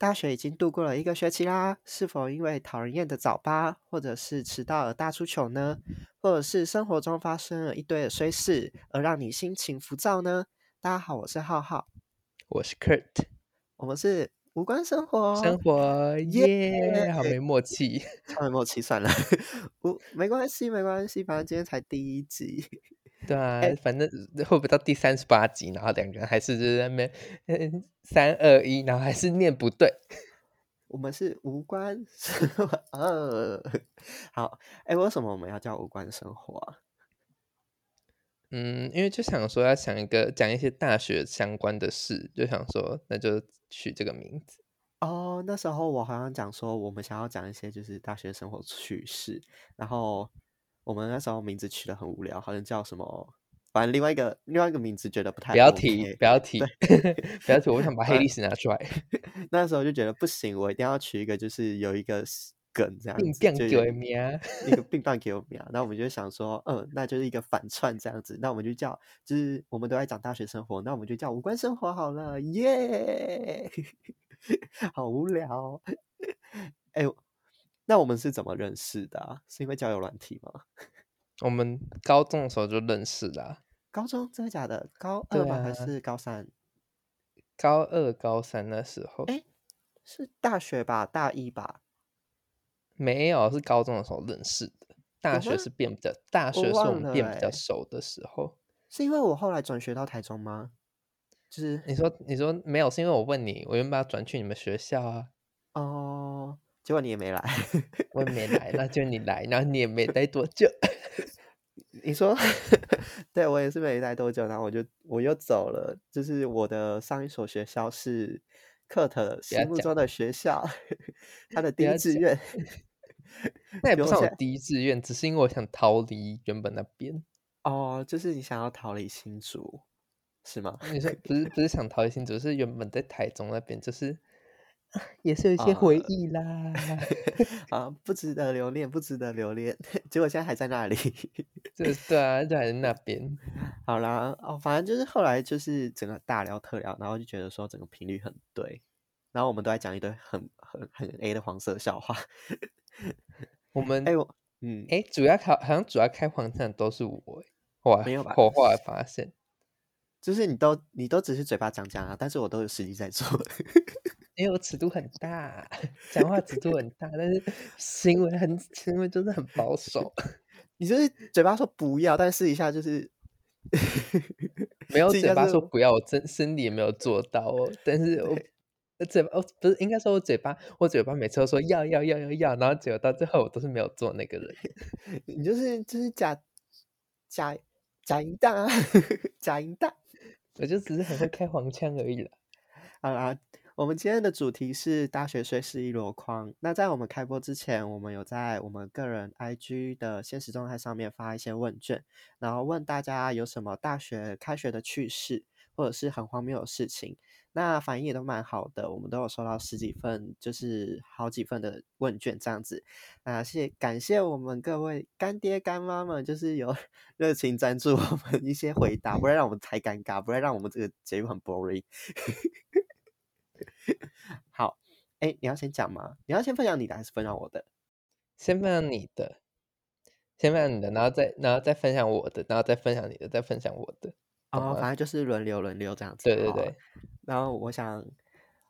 大学已经度过了一个学期啦，是否因为讨人厌的早八，或者是迟到而大出糗呢？或者是生活中发生了一堆的衰事，而让你心情浮躁呢？大家好，我是浩浩，我是 Kurt，我们是无关生活，生活耶，好没默契，超没默契，算了，无没关系，没关系，反正今天才第一集。对啊，反正 会不会到第三十八集，然后两个人还是就在那边嗯三二一，然后还是念不对。我们是无关生活，呃，好，哎，为什么我们要叫无关生活啊？嗯，因为就想说要想一个讲一些大学相关的事，就想说那就取这个名字。哦，那时候我好像讲说我们想要讲一些就是大学生活趣事，然后。我们那时候名字取得很无聊，好像叫什么，反正另外一个另外一个名字觉得不太不要提，不要提，不要提，我想把 黑历史拿出来。那时候就觉得不行，我一定要取一个就是有一个梗这样子，就给我名，一个并棒给我名。那我们就想说，嗯，那就是一个反串这样子，那我们就叫，就是我们都在讲大学生活，那我们就叫无关生活好了，耶，好无聊，哎。那我们是怎么认识的？是因为交友软体吗？我们高中的时候就认识的。高中真的假的？高二吗？还是高三？高二、高三那时候。哎，是大学吧？大一吧？没有，是高中的时候认识的。大学是变比较，大学是我们变比较熟的时候。是因为我后来转学到台中吗？就是你说，你说没有，是因为我问你，我原本要转去你们学校啊。哦。结果你也没来，我也没来，那就你来，然后你也没待多久。你说，对我也是没待多久，然后我就我又走了。就是我的上一所学校是克特心目中的学校，他的第一志愿。那也不算我第一志愿，只是因为我想逃离原本那边。哦，就是你想要逃离新竹，是吗？你说不是不是想逃离新竹，是原本在台中那边，就是。也是有一些回忆啦，啊，不值得留恋，不值得留恋。结果现在还在那里，对对啊，就还在那 边。好啦，哦，反正就是后来就是整个大聊特聊，然后就觉得说整个频率很对，然后我们都在讲一堆很很很 A 的黄色笑话。我们哎我嗯哎，主要开好像主要开黄色都是我，哇，没有吧？我后来发现，就是你都你都只是嘴巴讲讲啊，但是我都有实际在做。因为我尺度很大，讲话尺度很大，但是行为很行为就是很保守。你就是嘴巴说不要，但试一下就是 没有嘴巴说不要，我真身体也没有做到哦。但是我嘴巴哦不是应该说我嘴巴，我嘴巴每次都说要要要要要，然后结果到最后我都是没有做那个人。你就是就是假假假淫荡啊，假淫荡，我就只是很会开黄腔而已了。好啦。我们今天的主题是大学虽是一箩筐。那在我们开播之前，我们有在我们个人 IG 的现实状态上面发一些问卷，然后问大家有什么大学开学的趣事，或者是很荒谬的事情。那反应也都蛮好的，我们都有收到十几份，就是好几份的问卷这样子。那谢感谢我们各位干爹干妈们，就是有 热情赞助我们一些回答，不然让我们太尴尬，不然让我们这个节目很 boring。好，哎，你要先讲吗？你要先分享你的还是分享我的？先分享你的，先分享你的，然后再然后再分享我的，然后再分享你的，再分享我的。哦，反正就是轮流轮流这样子。对对对。然后我想，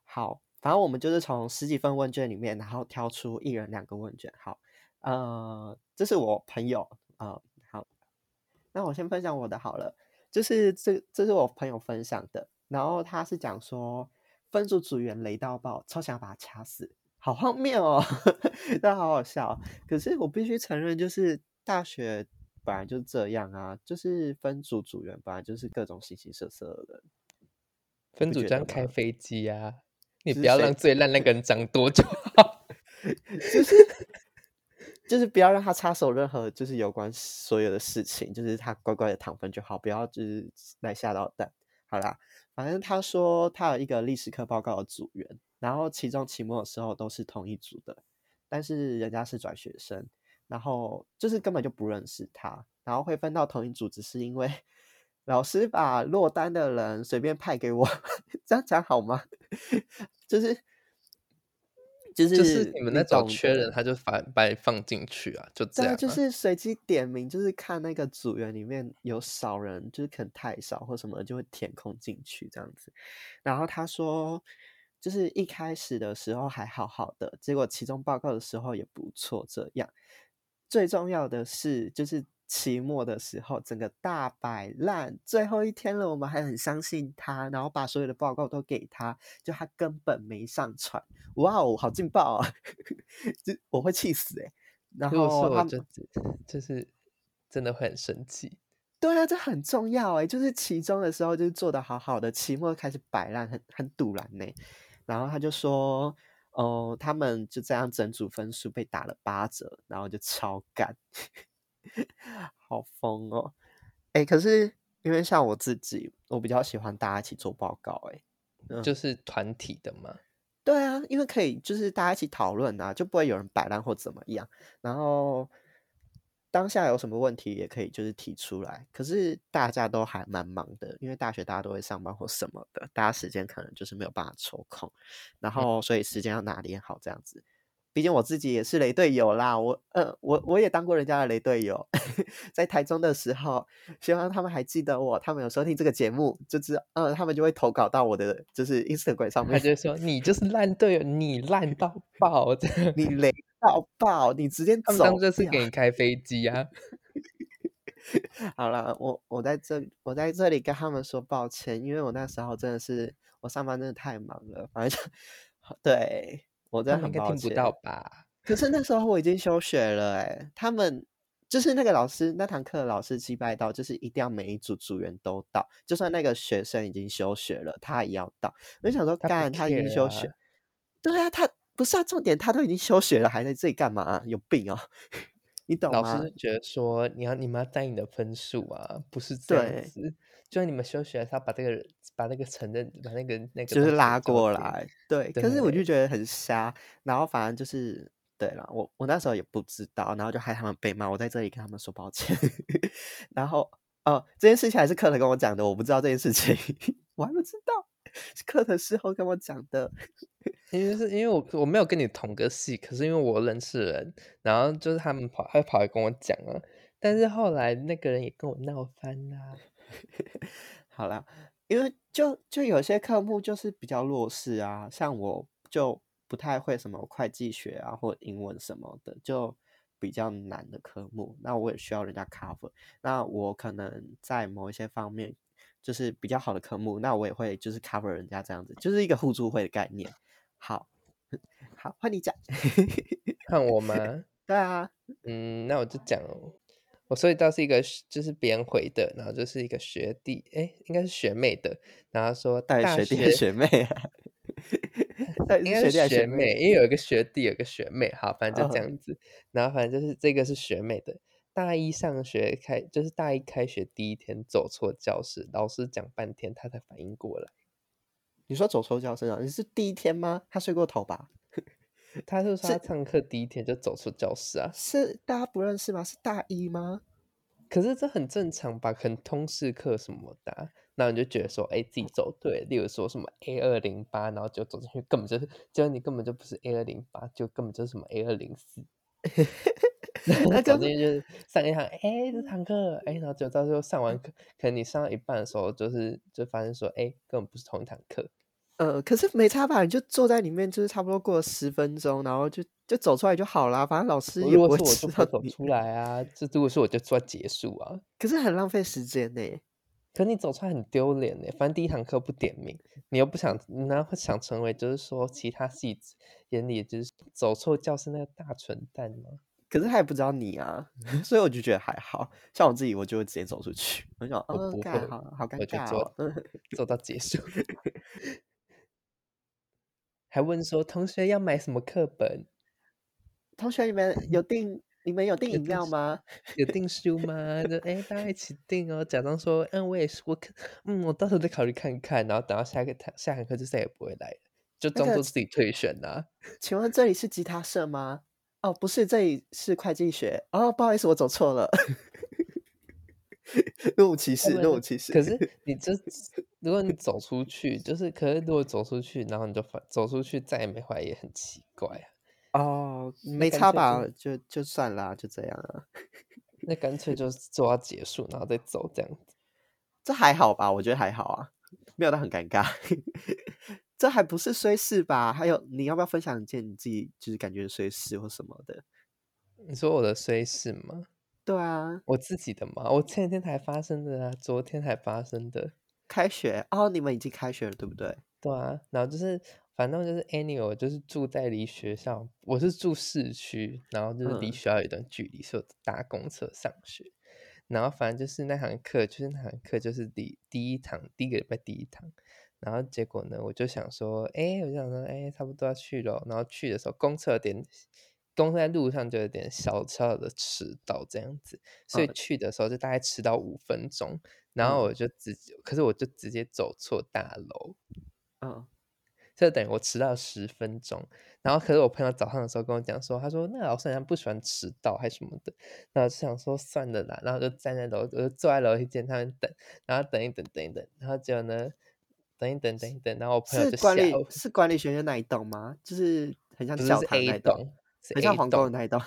好，反正我们就是从十几份问卷里面，然后挑出一人两个问卷。好，呃，这是我朋友啊。好，那我先分享我的好了。就是这这是我朋友分享的，然后他是讲说。分组组员雷到爆，超想把他掐死，好荒谬哦！但好好笑。可是我必须承认，就是大学本来就这样啊，就是分组组员本来就是各种形形色色的人。分组这样开飞机啊，你不要让最烂那个人长多就好。就是 就是不要让他插手任何就是有关所有的事情，就是他乖乖的躺分就好，不要就是来下到蛋。好啦。反正他说他有一个历史课报告的组员，然后其中、期末的时候都是同一组的，但是人家是转学生，然后就是根本就不认识他，然后会分到同一组，只是因为老师把落单的人随便派给我，这样讲好吗？就是就是你们那种缺人，他就把把你放进去啊，就这样。就是随机点名，就是看那个组员里面有少人，就是可能太少或什么，就会填空进去这样子。然后他说，就是一开始的时候还好好的，结果期中报告的时候也不错。这样最重要的是，就是。期末的时候，整个大摆烂，最后一天了，我们还很相信他，然后把所有的报告都给他，就他根本没上传。哇哦，好劲爆啊！就我会气死哎。然后他就就是真的会很生气。对啊，这很重要哎，就是期中的时候就是做的好好的，期末开始摆烂，很很堵然呢。然后他就说，哦，他们就这样整组分数被打了八折，然后就超干。好疯哦！哎，可是因为像我自己，我比较喜欢大家一起做报告，哎，就是团体的嘛。对啊，因为可以就是大家一起讨论啊，就不会有人摆烂或怎么样。然后当下有什么问题也可以就是提出来。可是大家都还蛮忙的，因为大学大家都会上班或什么的，大家时间可能就是没有办法抽空，然后所以时间要拿捏好这样子。毕竟我自己也是雷队友啦，我呃我我也当过人家的雷队友，在台中的时候，希望他们还记得我，他们有收听这个节目，就是呃他们就会投稿到我的就是 Instagram 上面，他就说你就是烂队友，你烂到爆，你雷到爆，你直接走，他们当这是给你开飞机啊。好了，我我在这我在这里跟他们说抱歉，因为我那时候真的是我上班真的太忙了，反正就对。我真的很抱歉，吧？可是那时候我已经休学了，哎，他们就是那个老师，那堂课的老师击败到，就是一定要每一组组员都到，就算那个学生已经休学了，他也要到。我就想说，干，他已经休学，对啊，他不是啊，重点他都已经休学了，还在这里干嘛？有病啊！你懂吗？老师觉得说，你要你们要带你的分数啊，不是这样子。就你们休学，他把这个人把那个承认把那个那个就是拉过来，对。可是我就觉得很瞎，然后反正就是对了，我我那时候也不知道，然后就害他们被骂。我在这里跟他们说抱歉。然后哦，这件事情还是克特跟我讲的，我不知道这件事情，我还不知道，是克特事后跟我讲的。因为是因为我我没有跟你同个系，可是因为我认识人，然后就是他们跑还跑来跟我讲啊。但是后来那个人也跟我闹翻啦。好啦，因为就就有些科目就是比较弱势啊，像我就不太会什么会计学啊或英文什么的，就比较难的科目，那我也需要人家 cover。那我可能在某一些方面就是比较好的科目，那我也会就是 cover 人家这样子，就是一个互助会的概念。好，好，换你讲，看我吗？对啊，嗯，那我就讲。我所以倒是一个就是别人回的，然后就是一个学弟，哎，应该是学妹的，然后说大学弟学妹啊，应该是学妹，因为有一个学弟，有个学妹，好，反正就这样子，然后反正就是这个是学妹的，大一上学开，就是大一开学第一天走错教室，老师讲半天，他才反应过来。你说走错教室啊？你是第一天吗？他睡过头吧？他是说他上课第一天就走出教室啊？是大家不认识吗？是大一吗？可是这很正常吧？可能通识课什么的，那你就觉得说，哎，自己走对。例如说什么 A 二零八，然后就走进去，根本就是，就你根本就不是 A 二零八，就根本就是什么 A 二零四。那走进去就是上一堂，哎，这堂课，哎，然后就到最后上完课，可能你上到一半的时候，就是就发现说，哎，根本不是同一堂课。呃，可是没差吧？你就坐在里面，就是差不多过了十分钟，然后就就走出来就好啦。反正老师也不会知道走出来啊。这如果是我就算结束啊。可是很浪费时间呢。可你走出来很丢脸呢。反正第一堂课不点名，你又不想，然后想成为就是说其他系眼里就是走错教室那个大蠢蛋吗？可是他也不知道你啊，所以我就觉得还好像我自己，我就会直接走出去。我想，我不会，好好尴尬，做做到结束。还问说同学要买什么课本？同学你们有订？你们有订饮料吗？有订书吗？就哎，大家一起订哦。假装说，嗯，我也是，我可，嗯，我到时候再考虑看看。然后等到下个堂下堂课就再也不会来了，就装作自己退选呐。请问这里是吉他社吗？哦，不是，这里是会计学。哦，不好意思，我走错了。若无其事，若无其事。可是你这，如果你走出去，就是可是如果走出去，然后你就走出去再也没回来，也很奇怪啊。哦，没差吧？就就算啦，就这样啊。那干脆就 做到结束，然后再走这样子。这还好吧？我觉得还好啊，没有到很尴尬。这还不是衰事吧？还有，你要不要分享一件你自己就是感觉衰事或什么的？你说我的衰事吗？对啊，我自己的嘛，我前天才发生的啊，昨天才发生的。开学哦，你们已经开学了，对不对？对啊，然后就是反正就是 annual，就是住在离学校，我是住市区，然后就是离学校有一段距离，所以搭公车上学。然后反正就是那堂课，就是那堂课就是第第一堂，第一个礼拜第一堂。然后结果呢，我就想说，哎，我就想说，哎，差不多要去了。然后去的时候，公车有点。公在路上就有点小小的迟到这样子，所以去的时候就大概迟到五分钟，然后我就直，可是我就直接走错大楼，嗯，就等于我迟到十分钟。然后可是我朋友早上的时候跟我讲说，他说那老师好像不喜欢迟到还是什么的，然后就想说算了啦，然后就站在楼，我就坐在楼梯间他们等，然后等一等等一等，然后结果呢，等一等等一等，然后我朋友就管理是管理学院那一栋吗？就是很像教堂那栋。很像皇宫那一栋，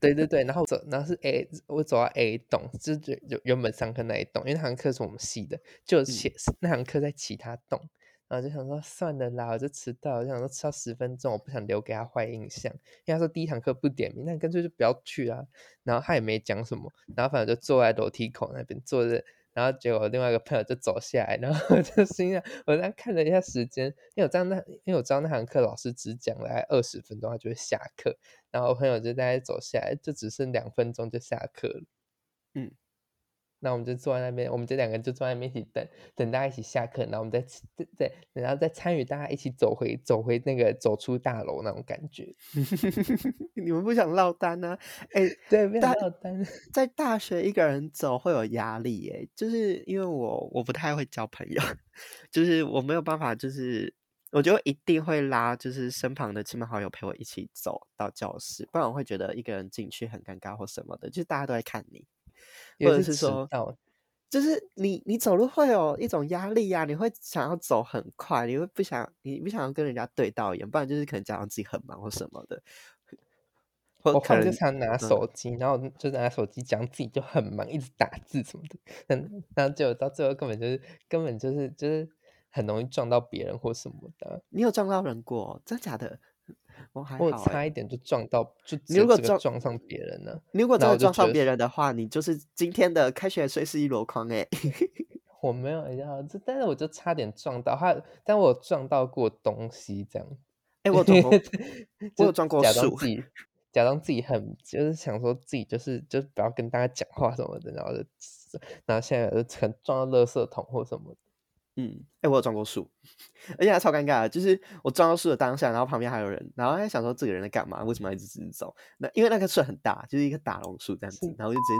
对对对，然后走，然后是 A，我走到 A 栋，就是原原本上课那一栋，因为那堂课是我们系的，就其那堂课在其他栋，然后就想说算了啦，我就迟到，就想说迟到十分钟，我不想留给他坏印象，因为他说第一堂课不点名，那干脆就不要去啊，然后他也没讲什么，然后反正就坐在楼梯口那边坐着。然后结果另外一个朋友就走下来，然后 我就心想，我在看了一下时间，因为我知道那因为我知道那堂课老师只讲了二十分钟，他就会下课。然后我朋友就在走下来，就只剩两分钟就下课了。嗯，那我们就坐在那边，我们这两个人就坐在那边一起等，等大家一起下课，然后我们再再再，然后再参与大家一起走回走回那个走出大楼那种感觉。你们不想落单呢？哎，对，不想落单。在大学一个人走会有压力，哎，就是因为我我不太会交朋友，就是我没有办法，就是我就一定会拉，就是身旁的亲朋好友陪我一起走到教室，不然我会觉得一个人进去很尴尬或什么的，就是大家都在看你，或者是说。就是你，你走路会有一种压力呀，你会想要走很快，你会不想，你不想要跟人家对到眼，不然就是可能假装自己很忙或什么的。我可能就常拿手机，然后就拿手机讲自己就很忙，一直打字什么的，嗯，然后就到最后根本就是根本就是就是很容易撞到别人或什么的。你有撞到人过？真假的？我还好，差一点就撞到，就如果撞撞上别人呢？你如果真的撞上别人的话，你就是今天的开学虽是一箩筐哎。我没有要这，但是我就差点撞到他，但我撞到过东西这样。哎，我撞过，我有撞过 树。假装自己很，就是想说自己就是就不要跟大家讲话什么的，然后就然后现在就很撞到垃圾桶或什么。嗯，哎，我有撞过树，而且还超尴尬的，就是我撞到树的当下，然后旁边还有人，然后还想说这个人在干嘛？为什么要一直直走？那因为那棵树很大，就是一棵大榕树这样子，然后就直接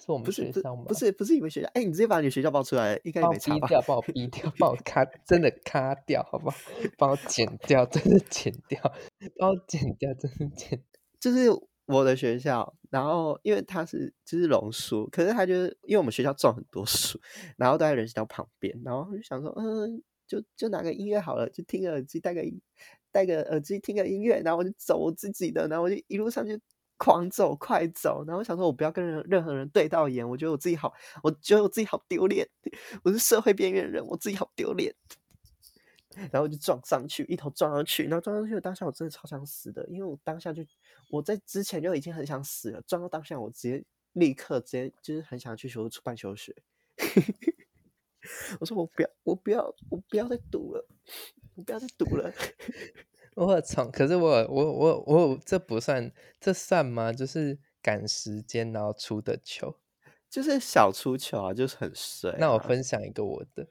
是是我们学校吗？不是，不是你们学校。哎，你直接把你学校报出来，应该没差吧？帮我逼掉，把我 卡，真的卡掉，好不好？帮我剪掉，真的剪掉，帮我剪掉，真的剪，就是。我的学校，然后因为它是就是榕树，可是它就是因为我们学校种很多树，然后都在人行道旁边，然后就想说，嗯，就就拿个音乐好了，就听个耳机，戴个戴个耳机听个音乐，然后我就走我自己的，然后我就一路上就狂走快走，然后我想说我不要跟人任何人对到眼，我觉得我自己好，我觉得我自己好丢脸，我是社会边缘人，我自己好丢脸。然后就撞上去，一头撞上去，然后撞上去的当下，我真的超想死的，因为我当下就我在之前就已经很想死了，撞到当下，我直接立刻直接就是很想去求出半休学。我说我不要，我不要，我不要再赌了，我不要再赌了。我操！可是我我我我这不算，这算吗？就是赶时间然后出的球，就是小出球啊，就是很碎。那我分享一个我的。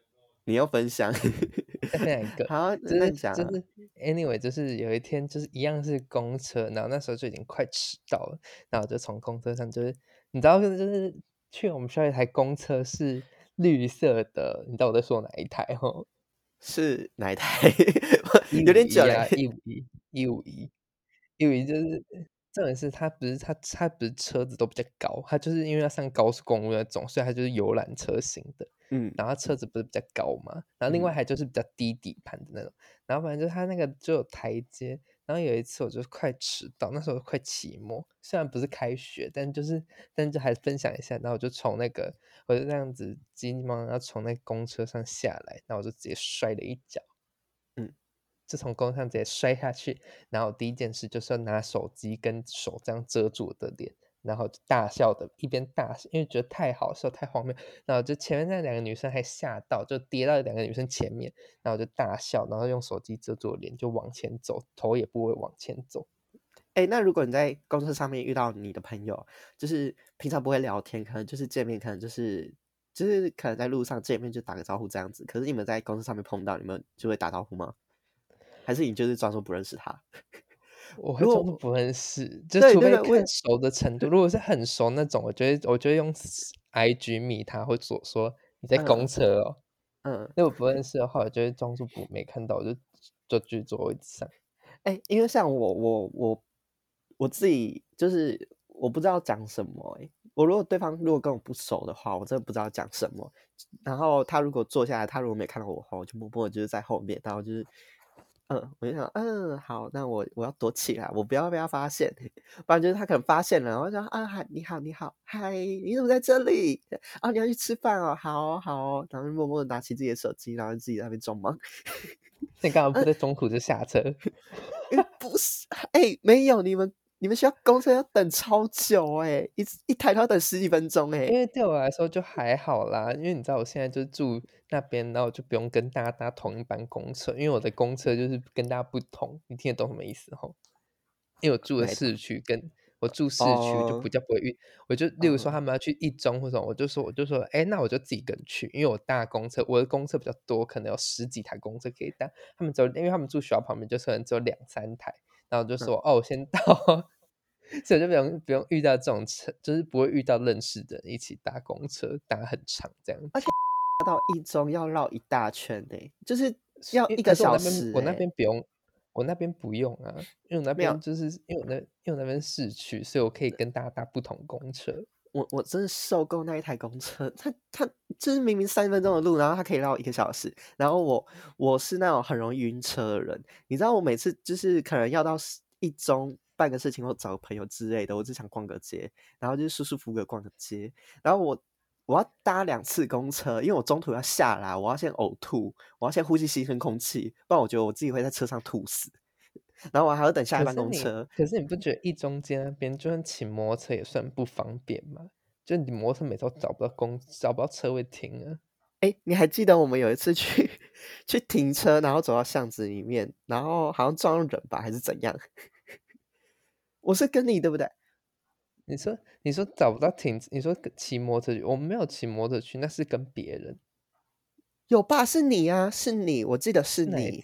你要分享，再分享一个，好，就是就是，anyway，就是有一天就是一样是公车，然后那时候就已经快迟到了，然后就从公车上就是你知道就是去我们学校一台公车是绿色的，你知道我在说哪一台哦？是哪一台？有点久了，一五一，一五一，一五一就是。重点是他不是他他不是车子都比较高，他就是因为要上高速公路那种，所以他就是游览车型的。嗯，然后车子不是比较高嘛，然后另外还就是比较低底盘的那种，然后反正就是他那个就有台阶。然后有一次我就快迟到，那时候快期末，虽然不是开学，但就是，但就还分享一下。然后我就从那个，我就这样子急忙要从那公车上下来，然后我就直接摔了一跤，嗯，就从公车上直接摔下去。然后第一件事就是要拿手机跟手这样遮住我的脸。然后大笑的，一边大笑，因为觉得太好笑、太荒谬。然后就前面那两个女生还吓到，就跌到两个女生前面，然后就大笑，然后用手机遮住脸，就往前走，头也不会往前走。哎，那如果你在公车上面遇到你的朋友，就是平常不会聊天，可能就是见面，可能就是就是可能在路上见面就打个招呼这样子。可是你们在公车上面碰到，你们就会打招呼吗？还是你就是装作不认识他？我会装作不认识，就除非很熟的程度。如果是很熟那种，我觉得我觉得用 I G 密他，或者说你在公车哦，嗯，那我不认识的话，我就会装作不没看到，我就就去座位上。哎，因为像我我我我自己就是我不知道讲什么哎，我如果对方如果跟我不熟的话，我真的不知道讲什么。然后他如果坐下来，他如果没看到我的话，我就默默就是在后面，然后就是。嗯，我就想，嗯，好，那我我要躲起来，我不要被他发现，不然就是他可能发现了，然后说啊，嗨，你好，你好，嗨，你怎么在这里？啊，你要去吃饭哦，好好，然后默默的拿起自己的手机，然后自己在那边装忙。你干嘛不在中途就下车？不是，哎，没有，你们。你们学校公车要等超久哎，一一台都要等十几分钟哎。因为对我来说就还好啦，因为你知道我现在就住那边，然后就不用跟大家搭同一班公车，因为我的公车就是跟大家不同。你听得懂什么意思吼？因为我住的市区，跟我住市区就比较不会遇。我就例如说他们要去一中或者我就说我就说哎，那我就自己跟去，因为我搭公车，我的公车比较多，可能有十几台公车可以搭。他们只有因为他们住学校旁边，就可能只有两三台。然后就说哦，我先到，所以就不用不用遇到这种车，就是不会遇到认识的人一起搭公车，搭很长这样。而且到一中要绕一大圈呢，就是要一个小时。我那边不用，我那边不用啊，因为我那边就是因为我那因为我那边市区，所以我可以跟大家搭不同公车。我我真的受够那一台公车，它它就是明明三分钟的路，然后它可以绕一个小时。然后我我是那种很容易晕车的人，你知道我每次就是可能要到一中办个事情或找个朋友之类的，我只想逛个街，然后就是舒舒服服的逛个街。然后我我要搭两次公车，因为我中途要下来，我要先呕吐，我要先呼吸新鲜空气，不然我觉得我自己会在车上吐死。然后我还要等下一班公车。可是你不觉得一中间那边就算骑摩托车也算不方便吗？就你摩托车每次都找不到公，找不到车位停啊。哎，你还记得我们有一次去去停车，然后走到巷子里面，然后好像撞到人吧，还是怎样？我是跟你对不对？你说你说找不到停，你说骑摩托车，我们没有骑摩托车去，那是跟别人。有吧？是你啊，是你，我记得是你。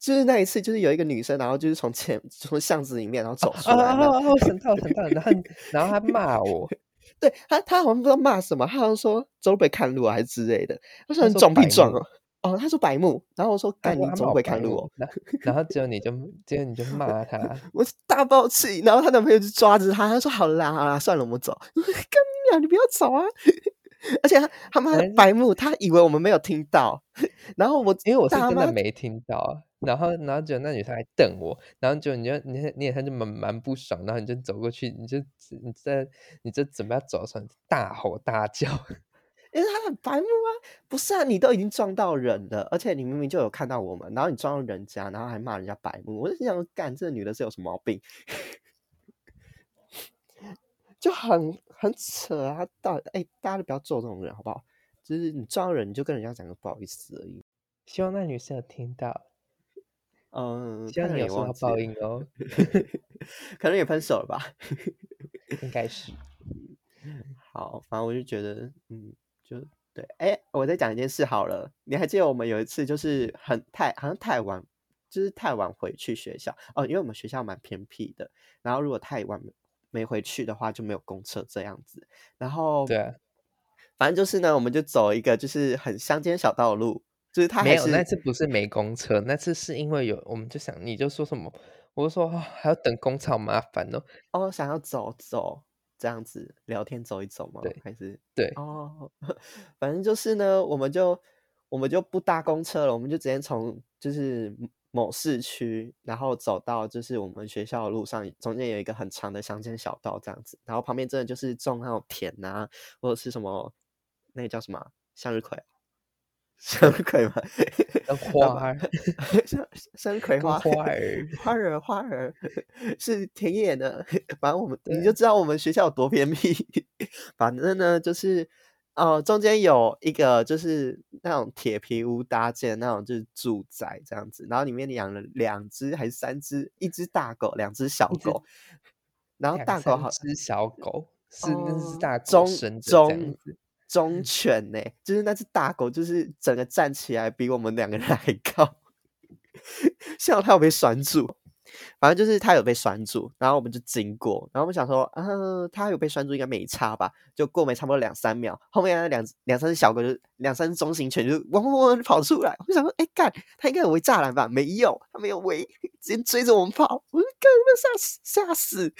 就是那一次，就是有一个女生，然后就是从前从巷子里面，然后走出来，然后很到很到，然后然后她骂我，对她她好像不知道骂什么，她好像说走北看路啊，还是之类的，她说你撞屁撞哦，哦他说白目，然后我说干你走路不会看路哦，然后结果你就结果你就骂他，我大爆气，然后她男朋友就抓着她，他说好啦好啦，算了我们走，干你啊，你不要走啊。而且他他们白目，他以为我们没有听到，然后我因为我是真的没听到，然后然后就那女生还瞪我，然后就你就你你也他就蛮蛮不爽，然后你就走过去，你就你在你就准备要走的时候大吼大叫，因为他很白目啊，不是啊，你都已经撞到人了，而且你明明就有看到我们，然后你撞到人家，然后还骂人家白目，我就想干这个女的是有什么毛病？就很很扯啊！到哎，大家都不要做这种人，好不好？就是你撞人，你就跟人家讲个不好意思而已。希望那女生有听到，嗯，希望你有报应哦。可能也分手了吧？应该是。好，反正我就觉得，嗯，就对。哎，我再讲一件事好了。你还记得我们有一次就是很太好像太晚，就是太晚回去学校哦，因为我们学校蛮偏僻的。然后如果太晚。没回去的话就没有公车这样子，然后对，反正就是呢，我们就走一个就是很乡间小道路，就是他没有那次不是没公车，那次是因为有，我们就想你就说什么，我就说还要等公车，好麻烦哦。哦，想要走走这样子聊天走一走吗？对，还是对哦，反正就是呢，我们就我们就不搭公车了，我们就直接从就是某市区，然后走到就是我们学校的路上，中间有一个很长的乡间小道这样子，然后旁边真的就是种那种田啊，或者是什么那个叫什么向日葵。向日葵吗？花儿，向向日葵 花花儿，花儿花儿是田野的。反正我们你就知道我们学校有多偏僻。反正呢，就是哦，中间有一个就是那种铁皮屋搭建那种就是住宅这样子，然后里面养了两只还是三只，一只大狗，两只小狗。然后大狗好，只小狗 是那只大中中。忠 犬呢，就是那只大狗，就是整个站起来比我们两个人还高，幸好它有被拴住，反正就是他有被拴住，然后我们就经过，然后我们想说，嗯，他有被拴住应该没差吧？就过没差不多两三秒，后面两两三只小狗就两三只中型犬就汪汪汪跑出来，我就想说，哎干，它应该有围栅栏吧？没有，他没有围，直接追着我们跑，我说干，吓死吓死！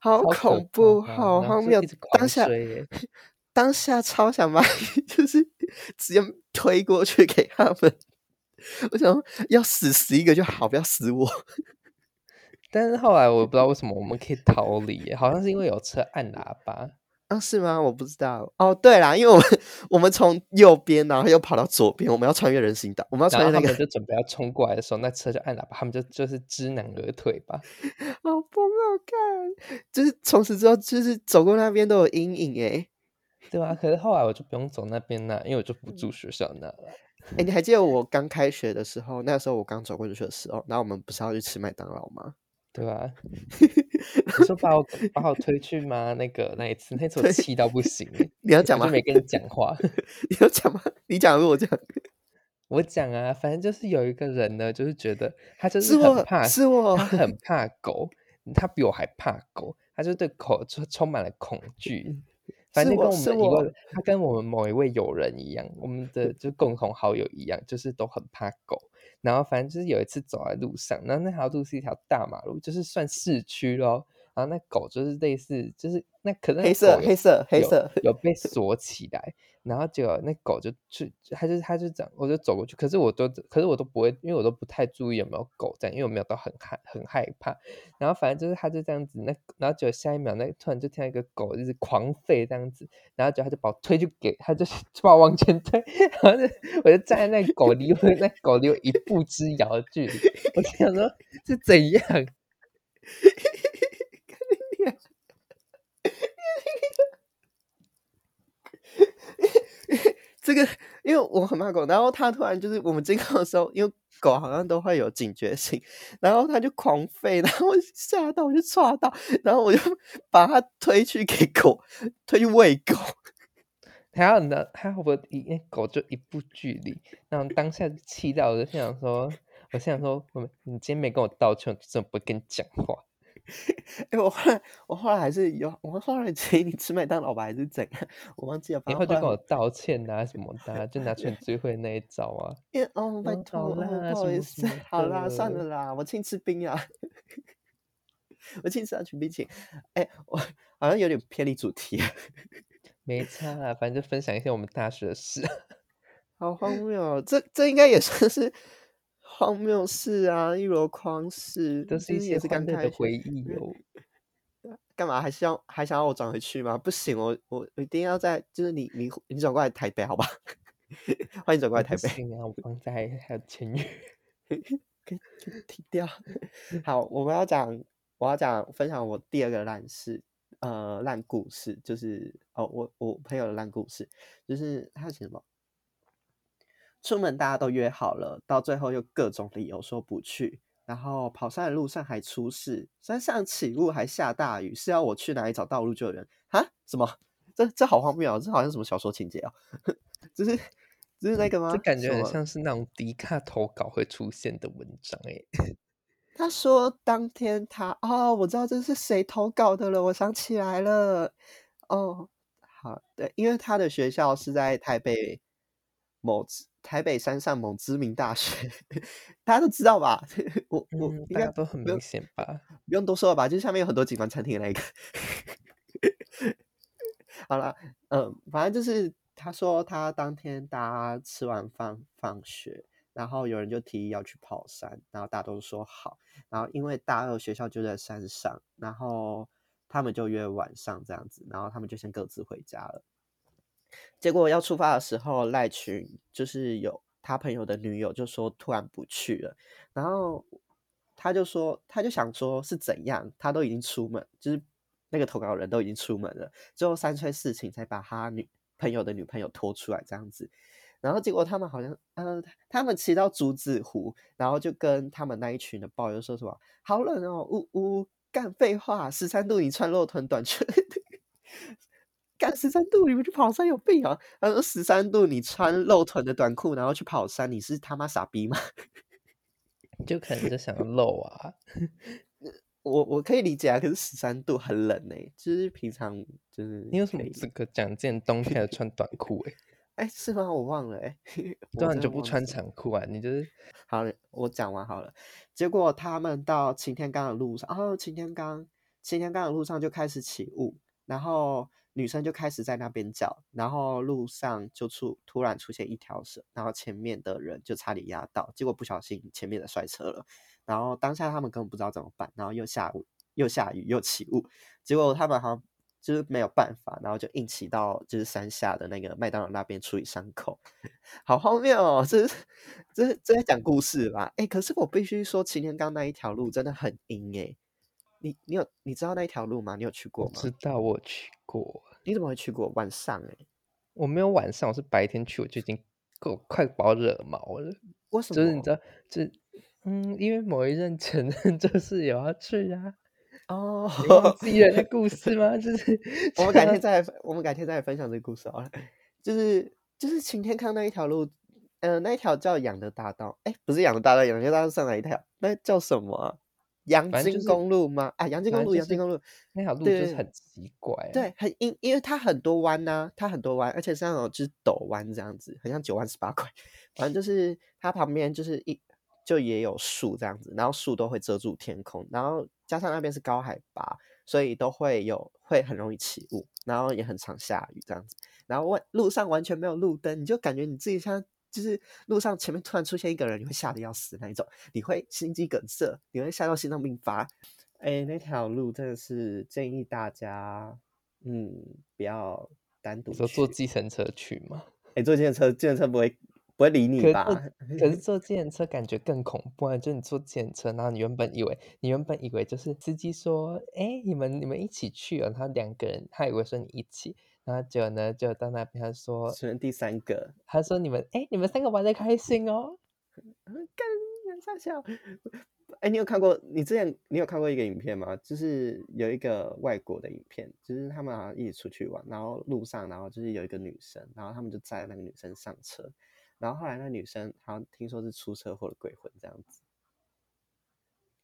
好恐怖，好荒谬！当下，当下超想把，就是直接推过去给他们。我想要死死一个就好，不要死我。但是后来我不知道为什么我们可以逃离，好像是因为有车按喇叭。啊，是吗？我不知道。哦，对啦，因为我们我们从右边，然后又跑到左边，我们要穿越人行道，我们要穿越那个，就准备要冲过来的时候，那车就按喇叭，他们就就是知难而退吧。好不好！看，就是从此之后，就是走过那边都有阴影哎，对吧？可是后来我就不用走那边了，因为我就不住学校那了。哎，你还记得我刚开学的时候，那时候我刚走过去的时候，然后我们不是要去吃麦当劳吗？对吧？你说把我把我推去吗？那个那一次，那次我气到不行。你要讲吗？没跟你讲话。你要讲吗？你讲还是我讲？我讲啊，反正就是有一个人呢，就是觉得他就是很怕，是我，他很怕狗，他比我还怕狗，他就对狗充充满了恐惧。反正跟我们一位，他跟我们某一位友人一样，我们的就共同好友一样，就是都很怕狗。然后反正就是有一次走在路上，然后那条路是一条大马路，就是算市区咯。然后那狗就是类似，就是那可能黑色黑色黑色有被锁起来，然后就那狗就去，它就它就这样，我就走过去，可是我都可是我都不会，因为我都不太注意有没有狗在，因为我没有到很害很害怕。然后反正就是它就这样子，那然后就下一秒那突然就听到一个狗就是狂吠这样子，然后就它就把我推就给它就 就把我往前推，然后就我就站在那狗离我那狗离我一步之遥的距离，我想说是怎样。这个，因为我很怕狗，然后它突然就是我们经过的时候，因为狗好像都会有警觉性，然后它就狂吠，然后吓到我就抓到，然后我就 把它推去给狗，推去喂狗。还有呢，还好我一狗就一步距离，然后当下气到我就想说，我想说，我们你今天没跟我道歉，我真不跟你讲话。哎，我后来我后来还是有，我后来请你吃麦当劳吧，还是怎样？我忘记了。然后就跟我道歉啊什么的，就拿出你 最会那一招啊。因哦，拜托，不好意思，好啦，算了啦，我请吃冰啊，我请吃全冰淇淋。哎，我好像有点偏离主题。没差啊，反正就分享一些我们大学的事。好荒谬，这这应该也算是。荒谬事啊，一箩筐事，都是一些欢乐的回忆哦。干嘛还是要还想要我转回去吗？不行，我我一定要在，就是你你你转过来台北，好吧？欢迎转过来台北。啊，我刚才还有签约，可以停掉。好，我们要讲，我要讲分享我第二个烂事，呃，烂故事，就是哦，我我朋友的烂故事，就是他写什么？出门大家都约好了，到最后又各种理由说不去，然后跑山的路上还出事，山上起雾还下大雨，是要我去哪里找道路救援？啊？什么？这这好荒谬啊！这好像什么小说情节啊？就是就是那个吗？这感觉很像是那种迪卡投稿会出现的文章哎。他说当天他哦，我知道这是谁投稿的了，我想起来了。哦，好，对，因为他的学校是在台北某。台北山上某知名大学，大家都知道吧？我我应该都很明显吧？不用多说了吧？就是下面有很多景观餐厅的那个。好了，嗯，反正就是他说他当天大家吃完饭放学，然后有人就提议要去跑山，然后大家都说好，然后因为大二学校就在山上，然后他们就约晚上这样子，然后他们就先各自回家了。结果要出发的时候，赖群就是有他朋友的女友就说突然不去了，然后他就说他就想说是怎样，他都已经出门，就是那个投稿人都已经出门了，最后三催四请才把他女朋友的女朋友拖出来这样子，然后结果他们好像呃他们骑到竹子湖，然后就跟他们那一群的抱怨说什么好冷哦，呜呜干废话，十三度你穿露臀短裙。干十三度，你们去跑山有病啊？他说十三度，你穿露臀的短裤，然后去跑山，你是他妈傻逼吗？就可能就想露啊。我我可以理解啊，可是十三度很冷哎，就是平常就是你有什么资格讲件冬天穿短裤哎？哎，是吗？我忘了哎。对啊，你就不穿长裤啊？你就是好了，我讲完好了。结果他们到擎天岗的路上，哦，擎天岗，擎天岗的路上就开始起雾，然后。女生就开始在那边叫，然后路上就出突然出现一条蛇，然后前面的人就差点压到，结果不小心前面的摔车了，然后当下他们根本不知道怎么办，然后又下雨又下雨又起雾，结果他们好像就是没有办法，然后就硬骑到就是山下的那个麦当劳那边处理伤口，好荒谬哦！这是这这在讲故事吧？哎，可是我必须说，擎天岗那一条路真的很阴哎。你你有你知道那一条路吗？你有去过吗？知道我去过。你怎么会去过？晚上哎，我没有晚上，我是白天去，我就已经够快把我惹毛了。为什么？就是你知道，就嗯，因为某一任前任 就是有要去啊。哦，自己人的故事吗？就是 我们改天再我们改天再来分享这个故事好了。就是就是晴天康那一条路，呃，那一条叫养德大道。哎，不是养德大道，养德大道上哪一条？那叫什么？阳金公路吗？啊，阳金公路，阳金公路那条路就是很奇怪，对，很因因为它很多弯呐，它很多弯，而且是那种就是陡弯这样子，很像九弯十八拐。反正就是它旁边就是一就也有树这样子，然后树都会遮住天空，然后加上那边是高海拔，所以都会有会很容易起雾，然后也很常下雨这样子，然后外路上完全没有路灯，你就感觉你自己像。就是路上前面突然出现一个人，你会吓得要死那一种，你会心肌梗塞，你会吓到心脏病发。哎，那条路真的是建议大家，嗯，不要单独。说坐计程车去吗？哎，坐计程车，计程车不会不会理你吧？可是坐计程车感觉更恐怖啊！就你坐计程车，然后你原本以为，你原本以为就是司机说，哎，你们你们一起去啊，他两个人，他以为说你一起。然后就呢，就到那边他说，选第三个，他说你们，哎，你们三个玩的开心哦，干傻笑。哎，你有看过？你之前你有看过一个影片吗？就是有一个外国的影片，就是他们好像一起出去玩，然后路上，然后就是有一个女生，然后他们就载那个女生上车，然后后来那女生好像听说是出车祸的鬼魂这样子，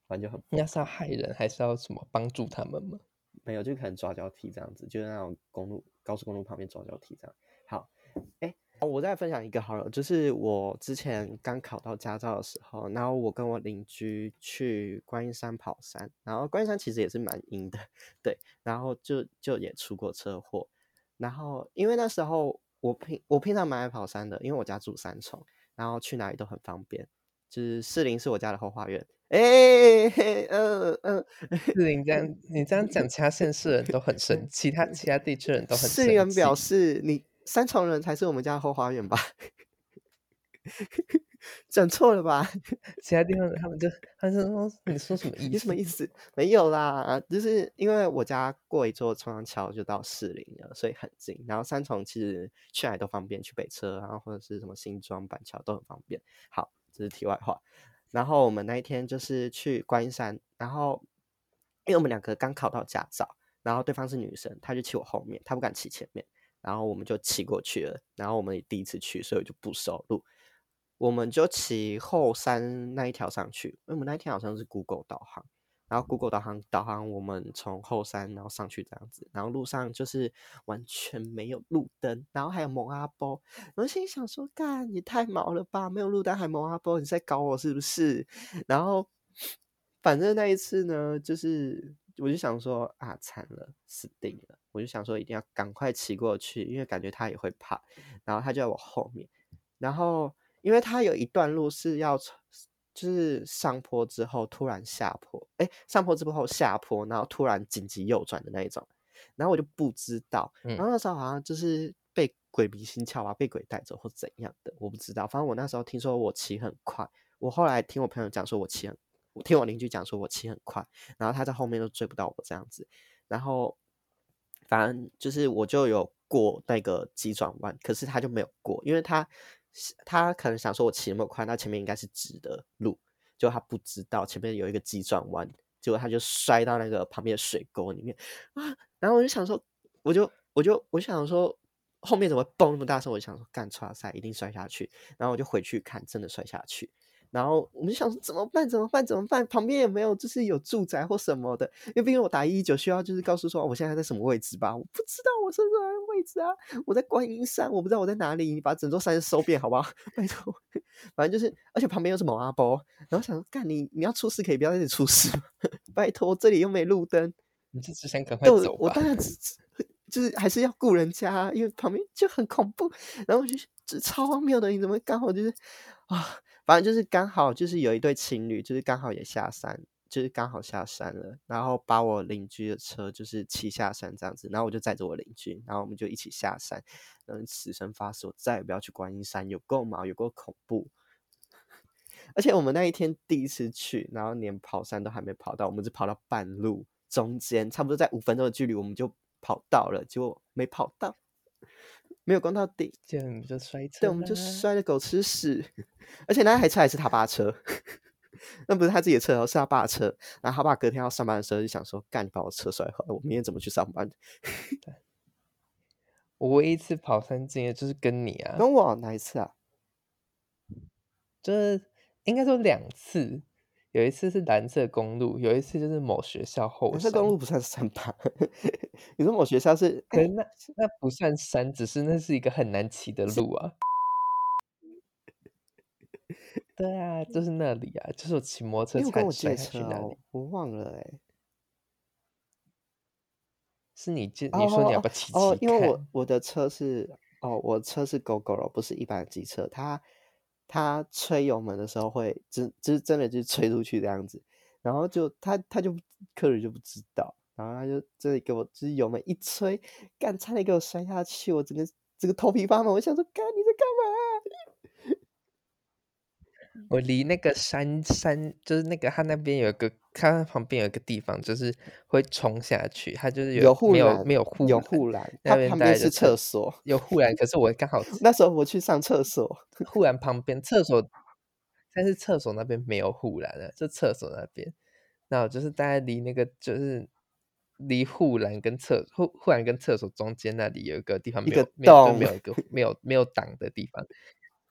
反正就很，那是要害人还是要什么帮助他们吗？没有，就可能抓交替这样子，就是那种公路、高速公路旁边抓交替这样。好，哎，我再分享一个好了，就是我之前刚考到驾照的时候，然后我跟我邻居去观音山跑山，然后观音山其实也是蛮阴的，对，然后就就也出过车祸，然后因为那时候我平我平常蛮爱跑山的，因为我家住三重，然后去哪里都很方便，就是士林是我家的后花园。哎，嗯嗯，是你这样，你这样讲，其他县市人都很生，其他其他地区人都很生。市人表示，你三重人才是我们家后花园吧？讲错了吧？其他地方他们就他说你说什么意？你什么意思？没有啦，就是因为我家过一座冲浪桥就到士林了，所以很近。然后三重其实去哪都方便，去北车然后或者是什么新庄板桥都很方便。好，这是题外话。然后我们那一天就是去观音山，然后因为我们两个刚考到驾照，然后对方是女生，她就骑我后面，她不敢骑前面，然后我们就骑过去了。然后我们也第一次去，所以就不熟路，我们就骑后山那一条上去。因为我们那一天好像是 Google 导航，然后 Google 导航导航我们从后山然后上去这样子，然后路上就是完全没有路灯，然后还有蒙阿波，我心想说，干你太毛了吧，没有路灯还蒙阿波，你在搞我是不是？然后反正那一次呢，就是我就想说啊，惨了，死定了，我就想说一定要赶快骑过去，因为感觉他也会怕，然后他就在我后面，然后因为他有一段路是要。就是上坡之后突然下坡，哎，上坡之后下坡，然后突然紧急右转的那一种，然后我就不知道，然后那时候好像就是被鬼迷心窍啊，被鬼带走或怎样的，我不知道。反正我那时候听说我骑很快，我后来听我朋友讲说我骑很，我听我邻居讲说我骑很快，然后他在后面都追不到我这样子，然后反正就是我就有过那个急转弯，可是他就没有过，因为他。他可能想说，我骑那么快，那前面应该是直的路，就他不知道前面有一个急转弯，结果他就摔到那个旁边的水沟里面啊！然后我就想说，我就我就我想说，后面怎么蹦那么大声？我就想说，干叉赛一定摔下去。然后我就回去看，真的摔下去。然后我们就想说怎么办？怎么办？怎么办？旁边也没有，就是有住宅或什么的。因为毕竟我打一一九需要就是告诉说我现在在什么位置吧？我不知道我是什么位置啊！我在观音山，我不知道我在哪里。你把整座山收遍好不好？拜托。反正就是，而且旁边有什么阿波。然后想干你，你要出事可以不要在这里出事 拜托，这里又没路灯。你就只想赶快走我当然只就是还是要顾人家，因为旁边就很恐怖。然后就是超荒谬的，你怎么刚好就是啊？反正就是刚好就是有一对情侣，就是刚好也下山，就是刚好下山了，然后把我邻居的车就是骑下山这样子，然后我就载着我邻居，然后我们就一起下山，然后此生发誓我再也不要去观音山，有够毛，有够恐怖。而且我们那一天第一次去，然后连跑山都还没跑到，我们只跑到半路中间，差不多在五分钟的距离我们就跑到了，结果没跑到。没有攻到底，这样就摔车。对，我们就摔的狗吃屎。而且那台车还是他爸车，那不是他自己的车，是他爸车。然后他爸隔天要上班的时候就想说：“干，你把我车摔坏了，我明天怎么去上班？” 我唯一一次跑山经验就是跟你啊，跟我哪一次啊？就是应该说两次。有一次是蓝色公路，有一次就是某学校后蓝色公路不算山吧？你说某学校是？可是那那不算山，只是那是一个很难骑的路啊。对啊，就是那里啊，就是我骑摩托车。我忘了哎，是你借？你说你要不要骑骑？哦，因为我我的车是哦，我车是 GoGo 不是一般的机车，它。他吹油门的时候会真就是真的就吹出去这样子，然后就他他就客人就不知道，然后他就真的给我就是油门一吹，干差点给我摔下去，我整个这个头皮发麻，我想说干你在干嘛？我离那个山山就是那个他那边有一个，他旁边有一个地方就是会冲下去，他就是有没有没有护有护栏，他旁边是厕所有护栏，可是我刚好 那时候我去上厕所，护栏旁边厕所，但是厕所那边没有护栏的，就厕所那边，然后就是大概离那个就是离护栏跟厕护护栏跟厕所中间那里有一个地方没有没有没有一个没有没有挡的地方。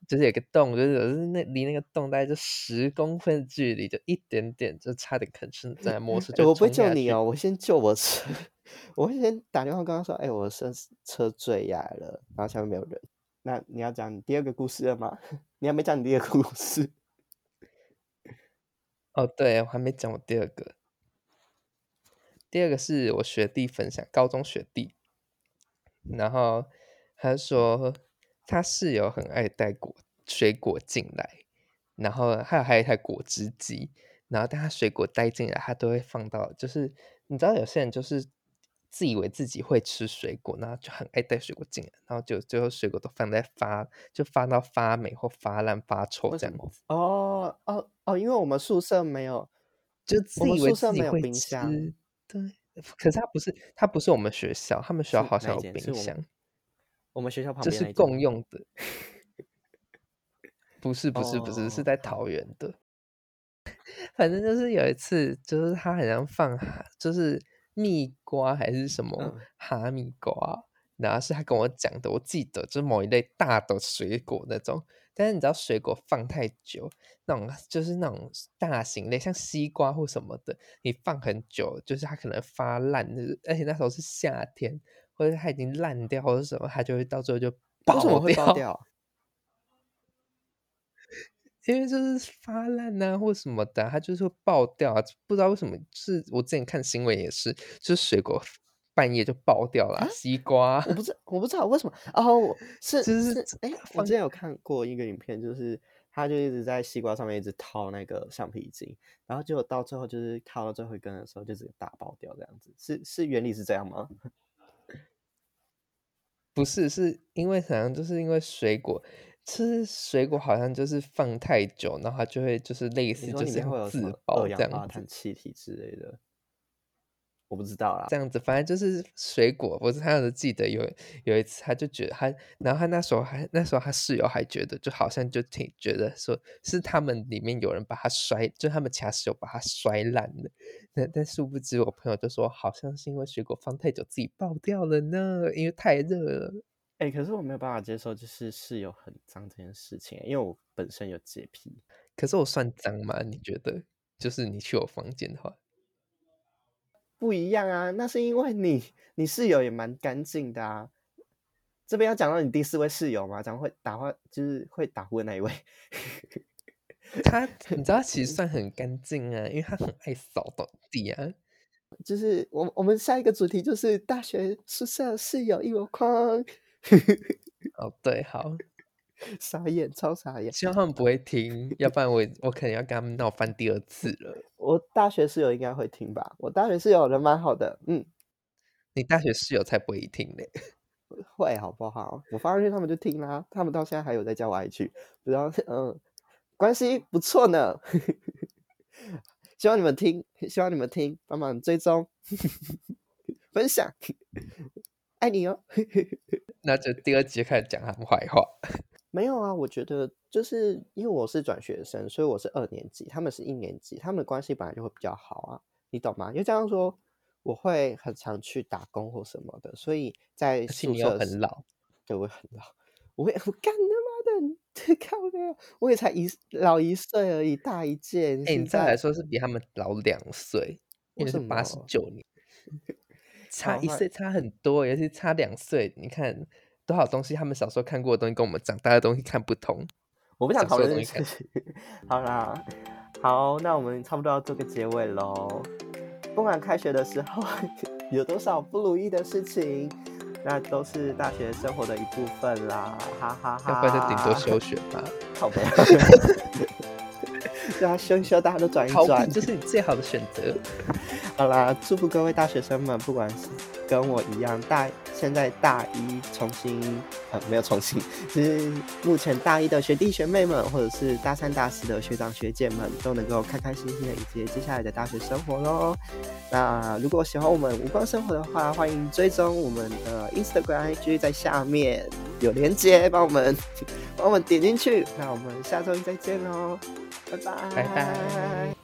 就是有个洞，就是那离那个洞大概就十公分距离，就一点点，就差点可能是 在摩托车。我不会救你哦，我先救我车，我会先打电话跟他说：“哎，我车车坠崖了，然后下面没有人。”那你要讲你第二个故事了吗？你还没讲你第二个故事。哦，对，我还没讲我第二个。第二个是我学弟分享，高中学弟，然后他说。他室友很爱带果水果进来，然后还有还有一台果汁机，然后但他水果带进来，他都会放到，就是你知道有些人就是自以为自己会吃水果，然后就很爱带水果进来，然后就最后水果都放在发，就发到发霉或发烂发臭这样子。哦哦哦，因为我们宿舍没有，就自以为自己会吃，对。可是他不是，他不是我们学校，他们学校好像有冰箱。我们学校旁边这是共用的，不是不是不是是在桃园的。反正就是有一次，就是他好像放就是蜜瓜还是什么哈密瓜，然后是他跟我讲的，我记得就是某一类大的水果那种，但是你知道水果放太久，那种就是那种大型类，像西瓜或什么的，你放很久，就是它可能发烂，而且那时候是夏天，或者它已经烂掉或者什么，它就会到最后就爆掉。因为就是发烂啊，或什么的，它就是会爆掉啊，不知道为什么。是我之前看新闻也是，就是水果。半夜就爆掉了，西瓜，我不知我不知道为什么哦，是 就是哎，我之前有看过一个影片，就是他就一直在西瓜上面一直掏那个橡皮筋，然后结果到最后就是掏到最后一根的时候，就直接大爆掉这样子，是是原理是这样吗？不是，是因为好像就是因为水果吃水果好像就是放太久，然后它就会就是类似就是会有自爆这样子，气体之类的。我不知道啦，这样子，反正就是水果。我是他有记得有有一次，他就觉得他，然后他那时候还那时候他室友还觉得，就好像就挺觉得说是他们里面有人把他摔，就他们其他室友把他摔烂了。但但殊不知，我朋友就说好像是因为水果放太久自己爆掉了呢，因为太热了。哎，可是我没有办法接受，就是室友很脏这件事情，因为我本身有洁癖。可是我算脏吗？你觉得？就是你去我房间的话。不一样啊，那是因为你你室友也蛮干净的啊。这边要讲到你第四位室友嘛？讲会打话就是会打呼的那一位。他你知道其实算很干净啊，因为他很爱扫地啊。就是我我们下一个主题就是大学宿舍室友一箩筐。哦，对，好。傻眼，超傻眼！希望他们不会听，要不然我我可能要跟他们闹翻第二次了。我大学室友应该会听吧？我大学室友人蛮好的，嗯。你大学室友才不会听嘞，会好不好？我发上去他们就听啦，他们到现在还有在叫我爱去，不知道嗯，关系不错呢。希望你们听，希望你们听，帮忙追踪 分享，爱你哦。那就第二集开始讲他们坏话。没有啊，我觉得就是因为我是转学生，所以我是二年级，他们是一年级，他们的关系本来就会比较好啊，你懂吗？因为这样说，我会很常去打工或什么的，所以在宿舍很老，对我很老，我会我干他妈的，太 靠了，我也才一老一岁而已，大一届。哎，你再来说是比他们老两岁，因为是八十九年，差一岁差很多，尤其差两岁，你看。多少东西，他们小时候看过的东西，跟我们长大的东西看不同。我不想讨论这个。好啦，好，那我们差不多要做个结尾喽。不管开学的时候 有多少不如意的事情，那都是大学生活的一部分啦，哈哈哈。要不然就顶多休学吧。好呗。对啊，休一休，大家都转一转，这是你最好的选择。好啦，祝福各位大学生们，不管是跟我一样大。现在大一重新呃没有重新，就是目前大一的学弟学妹们，或者是大三大四的学长学姐们，都能够开开心心的迎接接下来的大学生活喽。那如果喜欢我们无光生活的话，欢迎追踪我们的 Instagram IG，在下面有连接，帮我们帮我们点进去。那我们下周一再见喽，拜拜拜拜。